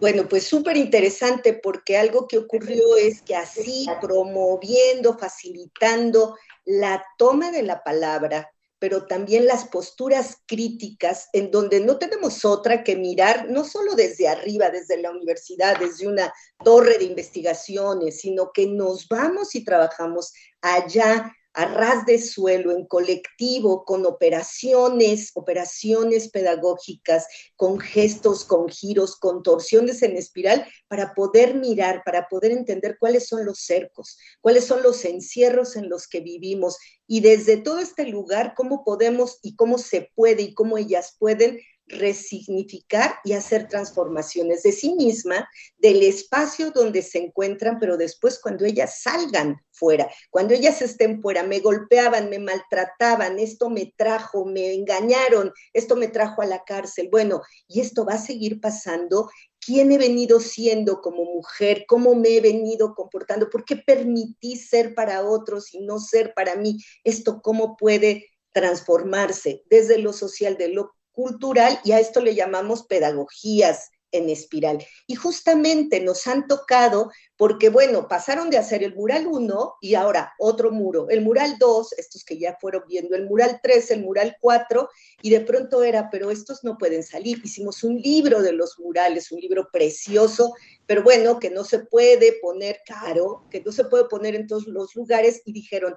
Bueno, pues súper interesante porque algo que ocurrió es que así promoviendo, facilitando la toma de la palabra, pero también las posturas críticas en donde no tenemos otra que mirar, no solo desde arriba, desde la universidad, desde una torre de investigaciones, sino que nos vamos y trabajamos allá a ras de suelo, en colectivo, con operaciones, operaciones pedagógicas, con gestos, con giros, con torsiones en espiral, para poder mirar, para poder entender cuáles son los cercos, cuáles son los encierros en los que vivimos. Y desde todo este lugar, cómo podemos y cómo se puede y cómo ellas pueden resignificar y hacer transformaciones de sí misma, del espacio donde se encuentran, pero después cuando ellas salgan fuera, cuando ellas estén fuera, me golpeaban, me maltrataban, esto me trajo, me engañaron, esto me trajo a la cárcel. Bueno, y esto va a seguir pasando. Quién he venido siendo como mujer, cómo me he venido comportando, por qué permití ser para otros y no ser para mí. Esto cómo puede transformarse desde lo social, de lo cultural, y a esto le llamamos pedagogías en espiral. Y justamente nos han tocado porque, bueno, pasaron de hacer el mural 1 y ahora otro muro, el mural 2, estos que ya fueron viendo, el mural 3, el mural 4, y de pronto era, pero estos no pueden salir. Hicimos un libro de los murales, un libro precioso, pero bueno, que no se puede poner caro, que no se puede poner en todos los lugares, y dijeron,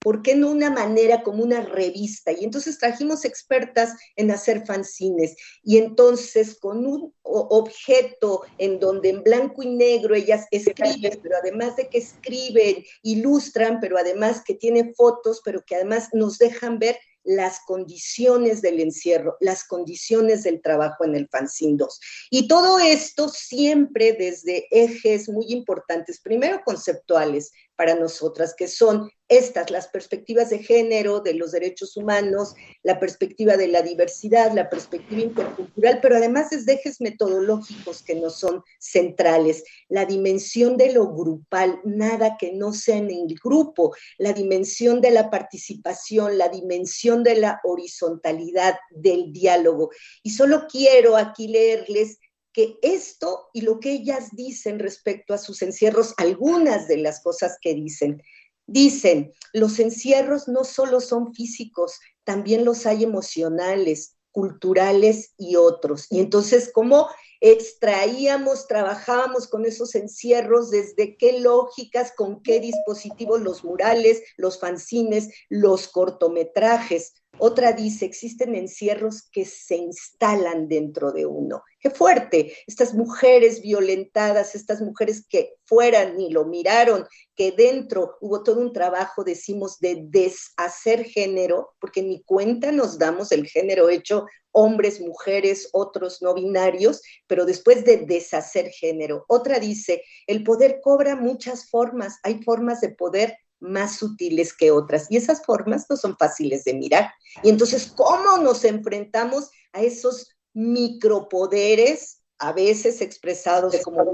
¿por qué no una manera como una revista? Y entonces trajimos expertas en hacer fanzines y entonces con un objeto en donde en blanco y negro ellas escriben, pero además de que escriben, ilustran, pero además que tiene fotos, pero que además nos dejan ver las condiciones del encierro, las condiciones del trabajo en el Fanzine 2. Y todo esto siempre desde ejes muy importantes, primero conceptuales, para nosotras, que son estas, las perspectivas de género, de los derechos humanos, la perspectiva de la diversidad, la perspectiva intercultural, pero además desde ejes metodológicos que no son centrales, la dimensión de lo grupal, nada que no sea en el grupo, la dimensión de la participación, la dimensión de la horizontalidad del diálogo. Y solo quiero aquí leerles que esto y lo que ellas dicen respecto a sus encierros, algunas de las cosas que dicen, dicen, los encierros no solo son físicos, también los hay emocionales, culturales y otros. Y entonces, ¿cómo extraíamos, trabajábamos con esos encierros, desde qué lógicas, con qué dispositivos, los murales, los fanzines, los cortometrajes. Otra dice, existen encierros que se instalan dentro de uno. Qué fuerte, estas mujeres violentadas, estas mujeres que fueran ni lo miraron, que dentro hubo todo un trabajo, decimos, de deshacer género, porque ni cuenta nos damos el género hecho hombres, mujeres, otros no binarios, pero después de deshacer género. Otra dice, el poder cobra muchas formas, hay formas de poder más sutiles que otras. Y esas formas no son fáciles de mirar. Y entonces, ¿cómo nos enfrentamos a esos micropoderes a veces expresados como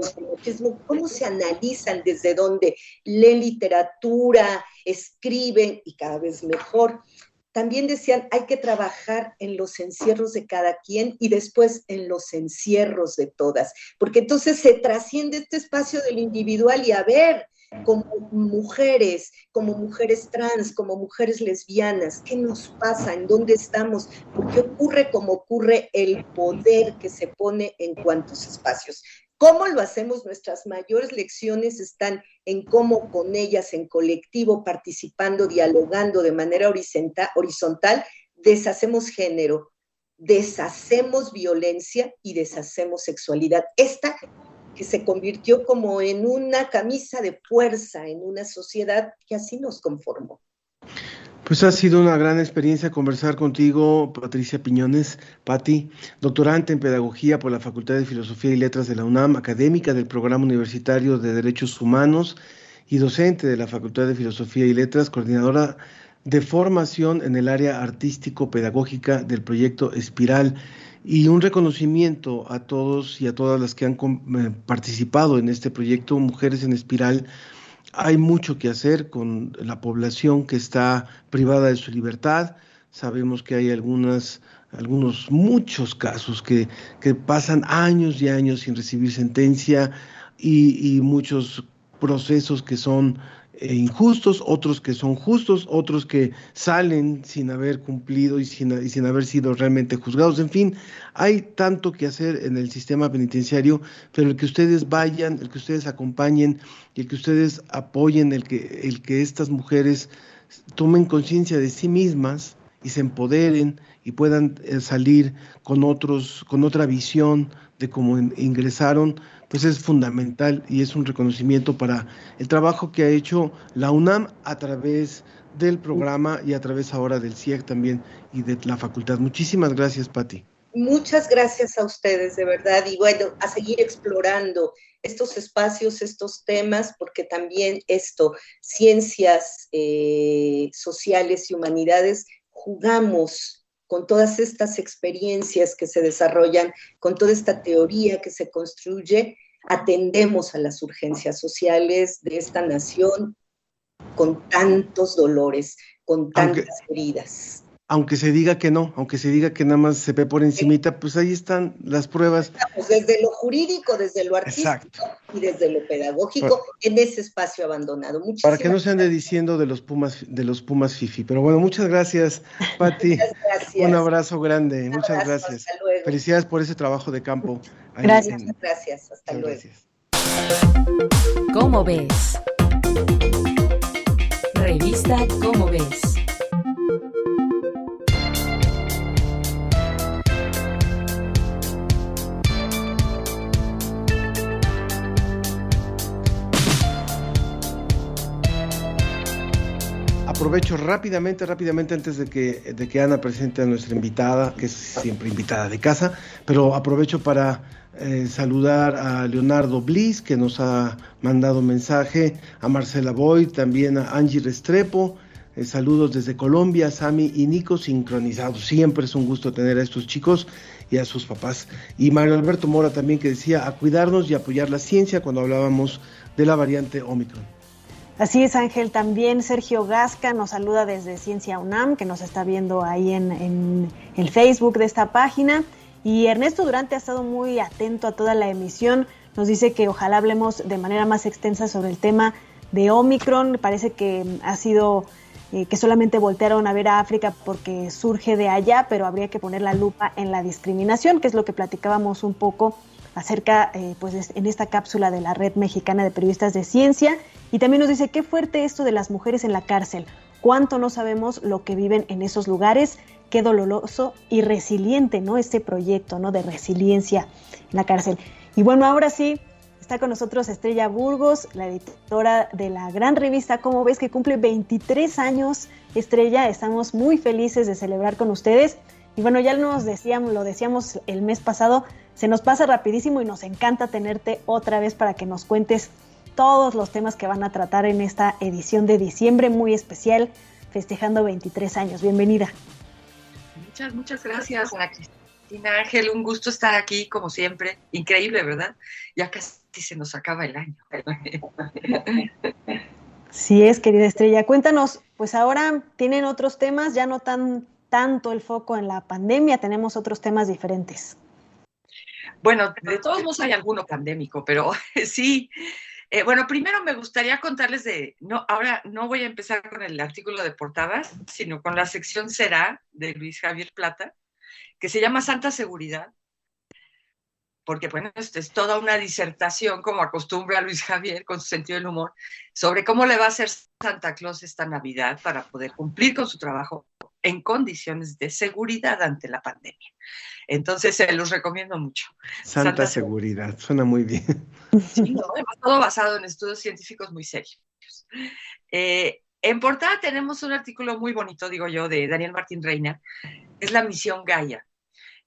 cómo se analizan, desde dónde leen literatura, escriben y cada vez mejor. También decían, hay que trabajar en los encierros de cada quien y después en los encierros de todas, porque entonces se trasciende este espacio del individual y a ver, como mujeres, como mujeres trans, como mujeres lesbianas, qué nos pasa, en dónde estamos, por qué ocurre como ocurre el poder que se pone en cuantos espacios. ¿Cómo lo hacemos? Nuestras mayores lecciones están en cómo con ellas en colectivo, participando, dialogando de manera horizontal, deshacemos género, deshacemos violencia y deshacemos sexualidad. Esta que se convirtió como en una camisa de fuerza en una sociedad que así nos conformó. Pues ha sido una gran experiencia conversar contigo, Patricia Piñones, Patti, doctorante en Pedagogía por la Facultad de Filosofía y Letras de la UNAM, académica del Programa Universitario de Derechos Humanos y docente de la Facultad de Filosofía y Letras, coordinadora de formación en el área artístico-pedagógica del proyecto Espiral y un reconocimiento a todos y a todas las que han eh, participado en este proyecto Mujeres en Espiral. Hay mucho que hacer con la población que está privada de su libertad. Sabemos que hay algunas, algunos, muchos casos que, pasan años y años sin recibir sentencia y, muchos procesos que son injustos, otros que son justos, otros que salen sin haber cumplido y sin, y sin, haber sido realmente juzgados. En fin, hay tanto que hacer en el sistema penitenciario, pero el que ustedes vayan, el que ustedes acompañen el que ustedes apoyen, el que, el que estas mujeres tomen conciencia de sí mismas y se empoderen y puedan eh, salir con otros, con otra visión de cómo ingresaron, pues es fundamental y es un reconocimiento para el trabajo que ha hecho la UNAM a través del programa y a través ahora del CIEC también y de la facultad. Muchísimas gracias, Patti. Muchas gracias a ustedes, de verdad, y bueno, a seguir explorando estos espacios, estos temas, porque también esto, ciencias eh, sociales y humanidades, jugamos con todas estas experiencias que se desarrollan, con toda esta teoría que se construye, atendemos a las urgencias sociales de esta nación con tantos dolores, con tantas heridas aunque se diga que no, aunque se diga que nada más se ve por encimita, pues ahí están las pruebas. desde lo jurídico, desde lo artístico y desde lo pedagógico en ese espacio abandonado. para que no se ande diciendo de los Pumas, de los Pumas Fifi. Pero bueno, muchas gracias, Pati. muchas gracias. Un abrazo grande, muchas gracias. Felicidades por ese trabajo de campo. Gracias, gracias. Hasta luego. Gracias. ¿Cómo ves? Revista ¿Cómo ves? Aprovecho rápidamente, rápidamente antes de que, de que Ana presente a nuestra invitada, que es siempre invitada de casa, pero aprovecho para eh, saludar a Leonardo Bliss, que nos ha mandado mensaje, a Marcela Boy, también a Angie Restrepo, eh, saludos desde Colombia, Sami y Nico sincronizados. Siempre es un gusto tener a estos chicos y a sus papás. Y Mario Alberto Mora también que decía a cuidarnos y apoyar la ciencia cuando hablábamos de la variante Omicron. Así es, Ángel. También Sergio Gasca nos saluda desde Ciencia UNAM, que nos está viendo ahí en, el Facebook de esta página. Y Ernesto Durante ha estado muy atento a toda la emisión. Nos dice que ojalá hablemos de manera más extensa sobre el tema de Omicron. Parece que ha sido eh, que solamente voltearon a ver a África porque surge de allá, pero habría que poner la lupa en la discriminación, que es lo que platicábamos un poco acerca, eh, pues en esta cápsula de la Red Mexicana de Periodistas de Ciencia. Y también nos dice, qué fuerte esto de las mujeres en la cárcel, cuánto no sabemos lo que viven en esos lugares, qué doloroso y resiliente, ¿no? Este proyecto, ¿no? De resiliencia en la cárcel. Y bueno, ahora sí, está con nosotros Estrella Burgos, la editora de la gran revista Como ves que cumple 23 años. Estrella, estamos muy felices de celebrar con ustedes. Y bueno, ya nos decíamos, lo decíamos el mes pasado, se nos pasa rapidísimo y nos encanta tenerte otra vez para que nos cuentes todos los temas que van a tratar en esta edición de diciembre muy especial, festejando 23 años. Bienvenida. Muchas, muchas gracias, a Cristina Ángel. Un gusto estar aquí, como siempre. Increíble, ¿verdad? Ya casi se nos acaba el año. Sí es, querida Estrella. Cuéntanos, pues ahora tienen otros temas, ya no tan tanto el foco en la pandemia, tenemos otros temas diferentes. Bueno, de todos modos hay alguno pandémico, pero sí. Eh, bueno, primero me gustaría contarles de, no, ahora no voy a empezar con el artículo de portadas, sino con la sección Será de Luis Javier Plata, que se llama Santa Seguridad, porque bueno, esto es toda una disertación, como acostumbra Luis Javier con su sentido del humor, sobre cómo le va a hacer Santa Claus esta Navidad para poder cumplir con su trabajo en condiciones de seguridad ante la pandemia. Entonces, se los recomiendo mucho. Santa, seguridad, suena muy bien. Sí, todo basado en estudios científicos muy serios. Eh, en portada tenemos un artículo muy bonito, digo yo, de Daniel Martín Reina, es la misión Gaia.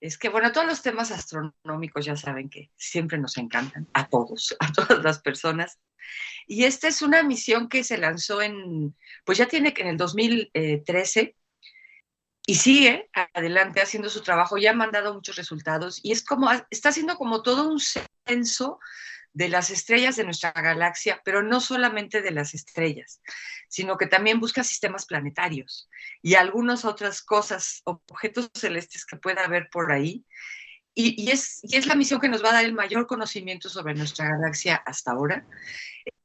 Es que, bueno, todos los temas astronómicos ya saben que siempre nos encantan, a todos, a todas las personas. Y esta es una misión que se lanzó en, pues ya tiene que en el 2013, y sigue adelante haciendo su trabajo, ya ha mandado muchos resultados y es como, está haciendo como todo un censo de las estrellas de nuestra galaxia, pero no solamente de las estrellas, sino que también busca sistemas planetarios y algunas otras cosas, objetos celestes que pueda haber por ahí. Y, es, y es la misión que nos va a dar el mayor conocimiento sobre nuestra galaxia hasta ahora.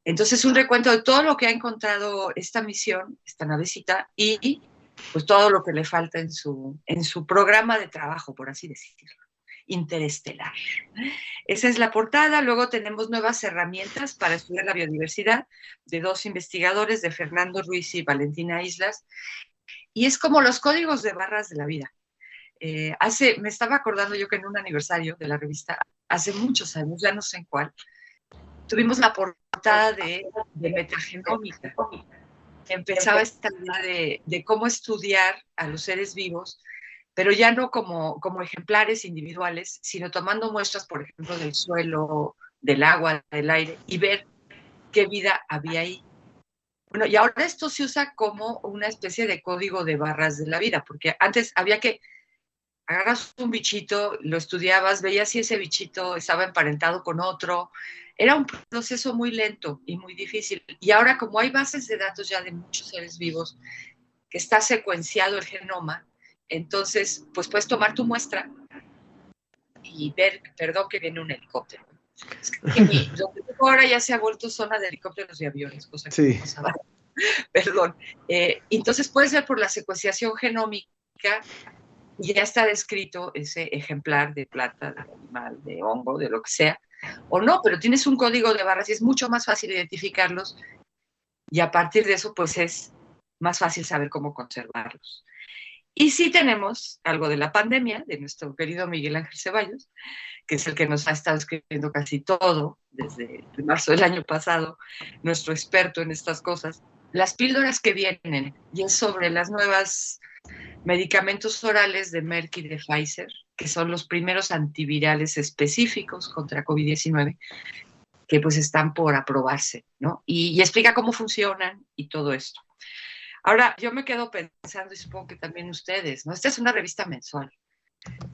Entonces, un recuento de todo lo que ha encontrado esta misión, esta navecita, y pues todo lo que le falta en su, en su programa de trabajo, por así decirlo, interestelar. Esa es la portada. Luego tenemos nuevas herramientas para estudiar la biodiversidad de dos investigadores, de Fernando Ruiz y Valentina Islas. Y es como los códigos de barras de la vida. Eh, hace, me estaba acordando yo que en un aniversario de la revista, hace muchos años, ya no sé en cuál, tuvimos la portada de, de metagenómica empezaba esta idea de, cómo estudiar a los seres vivos, pero ya no como, como ejemplares individuales, sino tomando muestras, por ejemplo, del suelo, del agua, del aire, y ver qué vida había ahí. Bueno, y ahora esto se usa como una especie de código de barras de la vida, porque antes había que agarras un bichito, lo estudiabas, veías si ese bichito estaba emparentado con otro. Era un proceso muy lento y muy difícil. Y ahora como hay bases de datos ya de muchos seres vivos, que está secuenciado el genoma, entonces pues puedes tomar tu muestra y ver, perdón que viene un helicóptero. Es que, ahora ya se ha vuelto zona de helicópteros y aviones, cosa que sí. no Perdón. Eh, entonces puedes ver por la secuenciación genómica y ya está descrito ese ejemplar de planta, de animal, de hongo, de lo que sea, o no, pero tienes un código de barras y es mucho más fácil identificarlos y a partir de eso pues es más fácil saber cómo conservarlos. Y sí tenemos algo de la pandemia, de nuestro querido Miguel Ángel Ceballos, que es el que nos ha estado escribiendo casi todo desde marzo del año pasado, nuestro experto en estas cosas. Las píldoras que vienen, y es sobre las nuevas medicamentos orales de Merck y de Pfizer, que son los primeros antivirales específicos contra COVID-19, que pues están por aprobarse, ¿no? Y, y explica cómo funcionan y todo esto. Ahora, yo me quedo pensando, y supongo que también ustedes, ¿no? Esta es una revista mensual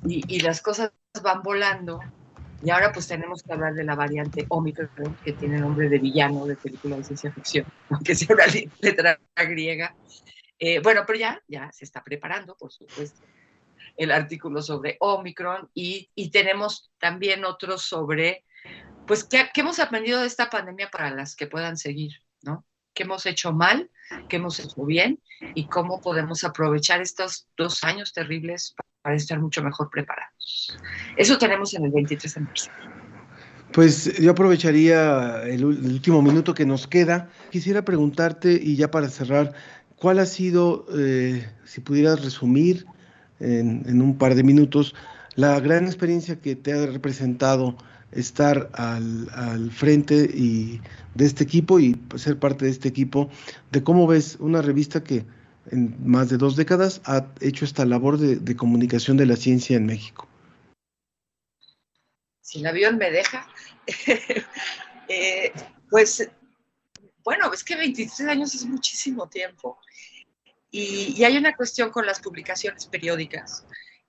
y, y, las cosas van volando. Y ahora pues tenemos que hablar de la variante Omicron, que tiene nombre de villano de película de ciencia ficción, aunque sea una letra griega. Eh, bueno, pero ya, ya se está preparando, por supuesto, el artículo sobre Omicron y, y tenemos también otros sobre, pues, ¿qué, ¿qué hemos aprendido de esta pandemia para las que puedan seguir, ¿no? qué hemos hecho mal, qué hemos hecho bien y cómo podemos aprovechar estos dos años terribles para estar mucho mejor preparados. Eso tenemos en el 23 de marzo. Pues yo aprovecharía el, último minuto que nos queda. Quisiera preguntarte, y ya para cerrar, ¿cuál ha sido, eh, si pudieras resumir en, en, un par de minutos, la gran experiencia que te ha representado estar al, al frente y de este equipo y ser parte de este equipo, de cómo ves una revista que en más de dos décadas ha hecho esta labor de, comunicación de la ciencia en México. Si el avión me deja, eh, pues bueno, es que 23 años es muchísimo tiempo. Y, hay una cuestión con las publicaciones periódicas,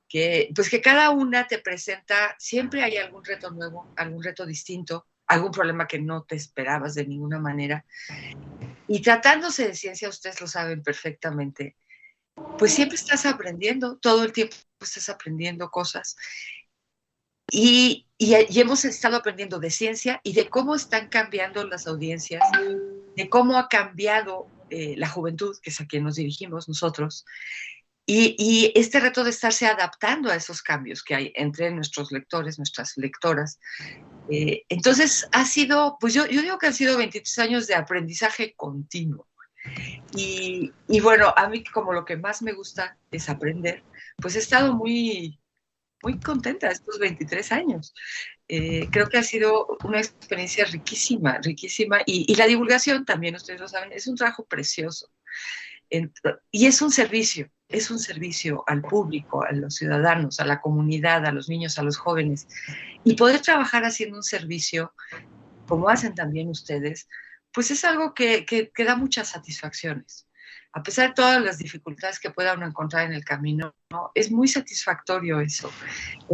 que pues que cada una te presenta, siempre hay algún reto nuevo, algún reto distinto, algún problema que no te esperabas de ninguna manera. Y tratándose de ciencia, ustedes lo saben perfectamente, pues siempre estás aprendiendo, todo el tiempo estás aprendiendo cosas. Y, y, hemos estado aprendiendo de ciencia y de cómo están cambiando las audiencias, de cómo ha cambiado eh, la juventud, que es a quien nos dirigimos nosotros, y, este reto de estarse adaptando a esos cambios que hay entre nuestros lectores, nuestras lectoras. Eh, entonces, ha sido, pues yo, yo, digo que han sido 23 años de aprendizaje continuo. Y, y, bueno, a mí como lo que más me gusta es aprender, pues he estado muy, muy contenta estos 23 años. Eh, creo que ha sido una experiencia riquísima, riquísima. Y, la divulgación también, ustedes lo saben, es un trabajo precioso. Y es un servicio, es un servicio al público, a los ciudadanos, a la comunidad, a los niños, a los jóvenes. Y poder trabajar haciendo un servicio, como hacen también ustedes, pues es algo que, que da muchas satisfacciones. A pesar de todas las dificultades que pueda uno encontrar en el camino, ¿no? es muy satisfactorio eso.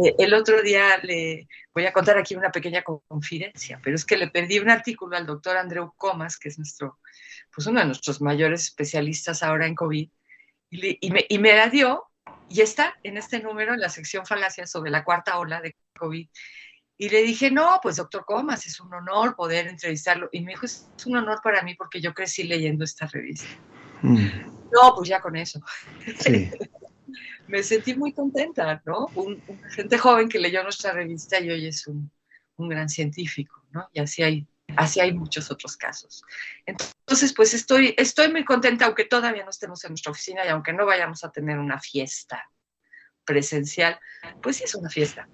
Eh, el otro día le voy a contar aquí una pequeña confidencia, pero es que le perdí un artículo al doctor Andreu Comas, que es nuestro, pues uno de nuestros mayores especialistas ahora en COVID, y, le, y, me, y me la dio y está en este número, en la sección falacias sobre la cuarta ola de COVID. Y le dije, no, pues doctor Comas, es un honor poder entrevistarlo. Y me dijo, es un honor para mí porque yo crecí leyendo esta revista. Mm. No, pues ya con eso. Sí. me sentí muy contenta, ¿no? Un, un, gente joven que leyó nuestra revista y hoy es un, un gran científico, ¿no? Y así hay Así hay muchos otros casos. Entonces, pues estoy, estoy muy contenta, aunque todavía no estemos en nuestra oficina y aunque no vayamos a tener una fiesta presencial, pues sí es una fiesta.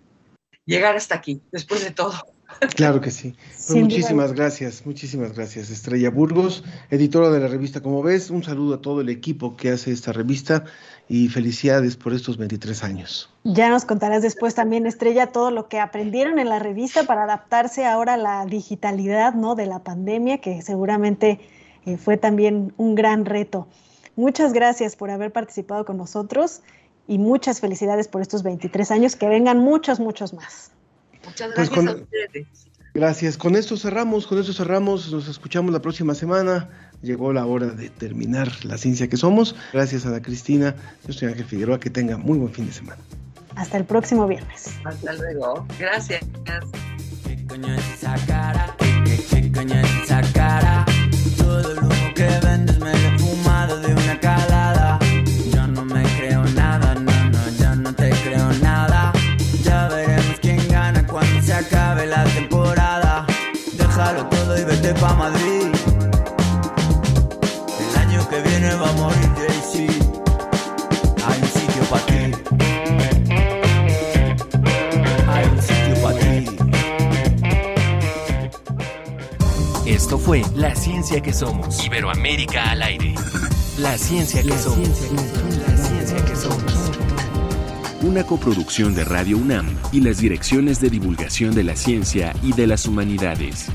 Llegar hasta aquí, después de todo. Claro que sí. Pues muchísimas gracias, muchísimas gracias. Estrella Burgos, editora de la revista Como ves, un saludo a todo el equipo que hace esta revista y felicidades por estos 23 años. Ya nos contarás después también, Estrella, todo lo que aprendieron en la revista para adaptarse ahora a la digitalidad ¿no? de la pandemia, que seguramente eh, fue también un gran reto. Muchas gracias por haber participado con nosotros y muchas felicidades por estos 23 años, que vengan muchos, muchos más. Muchas pues gracias a ustedes. Gracias. Con esto cerramos, con esto cerramos. Nos escuchamos la próxima semana. Llegó la hora de terminar la ciencia que somos. Gracias, Ana Cristina. Yo soy Ángel Figueroa. Que tenga muy buen fin de semana. Hasta el próximo viernes. Hasta luego. Gracias. Madrid. El año que viene va a morir Jay-Z. Hay un sitio para ti. Hay un sitio para ti. Esto fue La Ciencia que Somos. Iberoamérica al aire. La Ciencia que Somos. la Ciencia que Somos. Una coproducción de Radio UNAM y las direcciones de divulgación de la ciencia y de las humanidades.